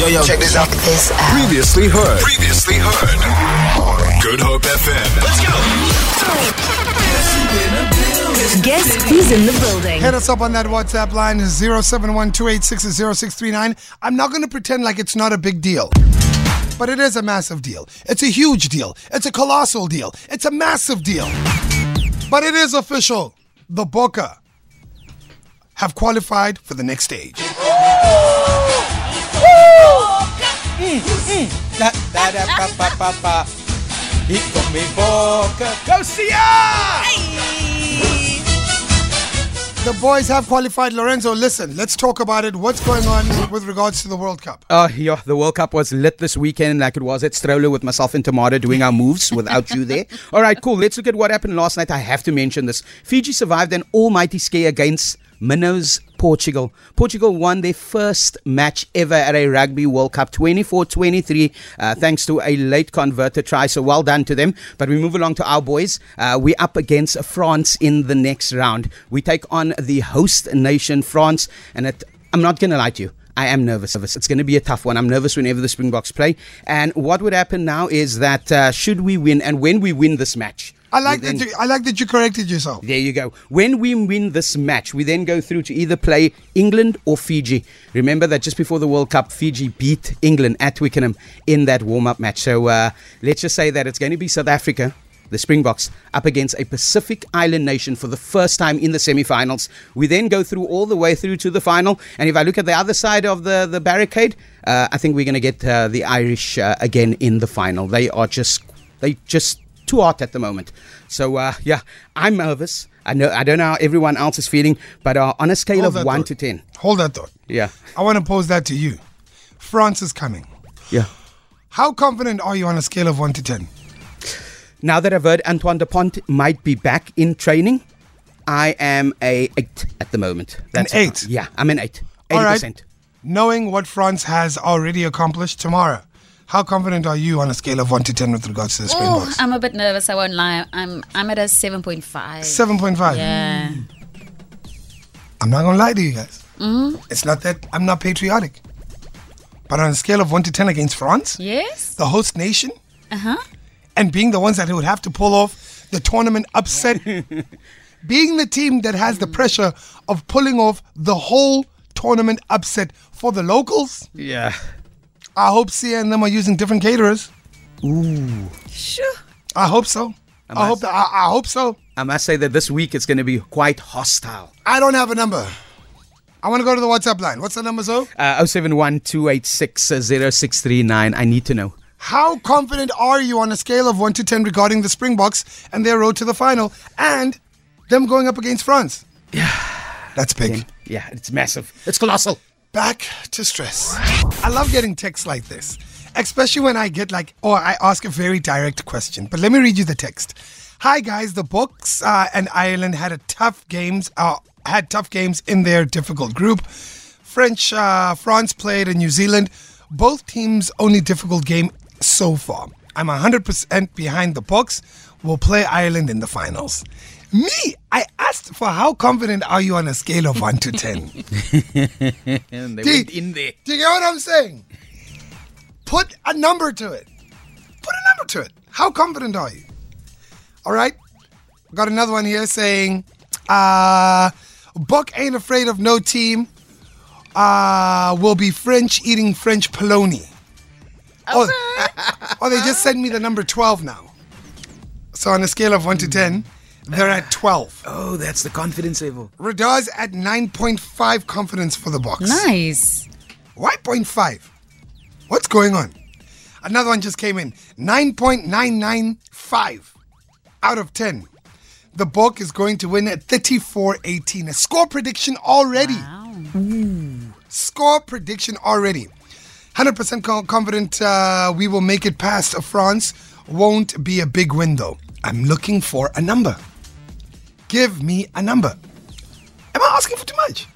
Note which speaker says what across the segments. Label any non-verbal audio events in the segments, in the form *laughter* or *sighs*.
Speaker 1: Yo, yo, check this out.
Speaker 2: This out.
Speaker 3: Previously heard. Previously heard. Good Hope FM. Let's go.
Speaker 2: Guess who's in the building?
Speaker 4: Hit us up on that WhatsApp line 0712860639. I'm not going to pretend like it's not a big deal. But it is a massive deal. It's a huge deal. It's a colossal deal. It's a massive deal. But it is official. The Boca have qualified for the next stage.
Speaker 5: Da, da, da, ba, ba, ba, ba. Hit con mi boca. Go Siya!
Speaker 4: The boys have qualified. Lorenzo, listen, let's talk about it. What's going on with regards to the World Cup?
Speaker 5: Oh, yeah, the World Cup was lit this weekend like it was at Stroller with myself and Tomato doing our moves without you there. *laughs* All right, cool. Let's look at what happened last night. I have to mention this. Fiji survived an almighty scare against Minnows, Portugal. Portugal won their first match ever at a Rugby World Cup 24 23, uh, thanks to a late converted try. So well done to them. But we move along to our boys. Uh, we're up against France in the next round. We take on the host nation, France. And it, I'm not going to lie to you. I am nervous. It's going to be a tough one. I'm nervous whenever the Springboks play. And what would happen now is that uh, should we win, and when we win this match,
Speaker 4: I like
Speaker 5: then-
Speaker 4: that. You, I like that you corrected yourself.
Speaker 5: there you go. When we win this match, we then go through to either play England or Fiji. Remember that just before the World Cup, Fiji beat England at Twickenham in that warm up match. So uh, let's just say that it's going to be South Africa, the Springboks, up against a Pacific Island nation for the first time in the semi finals. We then go through all the way through to the final. And if I look at the other side of the, the barricade, uh, I think we're going to get uh, the Irish uh, again in the final. They are just, they just too hot at the moment. So uh, yeah, I'm nervous. I know I don't know how everyone else is feeling, but uh, on a scale
Speaker 4: Hold
Speaker 5: of one
Speaker 4: thought.
Speaker 5: to ten,
Speaker 4: Hold that thought.
Speaker 5: yeah,
Speaker 4: I want to pose that to you. France is coming.
Speaker 5: yeah.
Speaker 4: How confident are you on a scale of 1 to 10?
Speaker 5: Now that I've heard Antoine Dupont might be back in training, I am a eight at the moment.
Speaker 4: eight?
Speaker 5: Yeah, I'm an eight.
Speaker 4: All
Speaker 5: Eighty
Speaker 4: right.
Speaker 5: percent.
Speaker 4: Knowing what France has already accomplished tomorrow, how confident are you on a scale of 1 to 10 with regards to the
Speaker 6: Oh,
Speaker 4: Springboks?
Speaker 6: I'm a bit nervous. I won't lie. I'm I'm at a seven point five.
Speaker 4: 7.5.
Speaker 6: Yeah.
Speaker 4: I'm not going to lie to you guys.
Speaker 6: Mm-hmm.
Speaker 4: It's not that I'm not patriotic. But on a scale of 1 to 10 against France,
Speaker 6: Yes.
Speaker 4: the host nation,
Speaker 6: Uh huh.
Speaker 4: and being the ones that would have to pull off the tournament upset, *laughs* being the team that has the pressure of pulling off the whole tournament upset for the locals,
Speaker 5: Yeah.
Speaker 4: I hope Siya and them are using different caterers. Ooh.
Speaker 6: Sure.
Speaker 4: I hope so. I hope that, I, I hope so.
Speaker 5: I must say that this week it's going to be quite hostile.
Speaker 4: I don't have a number. I want to go to the WhatsApp line. What's the number, so?
Speaker 5: Uh, 071 I need to know.
Speaker 4: How confident are you on a scale of 1 to 10 regarding the Springboks and their road to the final and them going up against France? Yeah. That's big.
Speaker 5: Yeah, it's massive. It's colossal.
Speaker 4: Back to stress. I love getting texts like this, especially when I get like, or I ask a very direct question. But let me read you the text. Hi guys, the Boks uh, and Ireland had a tough games. Uh, had tough games in their difficult group. French, uh, France played in New Zealand. Both teams' only difficult game so far. I'm 100% behind the Boks. We'll play Ireland in the finals. Me, I asked for how confident are you on a scale of 1 to *laughs* 10?
Speaker 5: And they
Speaker 4: Do-
Speaker 5: went in there.
Speaker 4: Do you get what I'm saying? Put a number to it. Put a number to it. How confident are you? All right. Got another one here saying, uh, Buck ain't afraid of no team. Uh, will be French eating French polony. Oh, *laughs* oh, they just sent me the number 12 now. So on a scale of 1 to 10, they're at 12.
Speaker 5: Oh, that's the confidence level.
Speaker 4: Radar's at 9.5 confidence for the Boks.
Speaker 6: Nice.
Speaker 4: Why 0.5? What's going on? Another one just came in. 9.995 out of 10. The book is going to win at 34-18. A score prediction already. Score prediction already. 100% confident uh, we will make it past France. Won't be a big win though. I'm looking for a number. Give me a number. Am I asking for too much?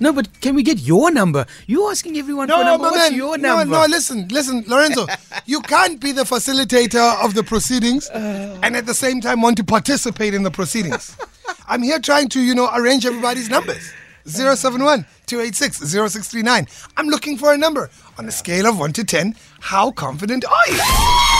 Speaker 5: No, but can we get your number? You're asking everyone for a number. What's
Speaker 4: man.
Speaker 5: your
Speaker 4: no,
Speaker 5: number?
Speaker 4: No, listen, listen, Lorenzo. *laughs* you can't be the facilitator of the proceedings *sighs* and at the same time want to participate in the proceedings. *laughs* I'm here trying to, you know, arrange everybody's numbers. 071 286 0639. I'm looking for a number. On a scale of 1 to 10, how confident are you?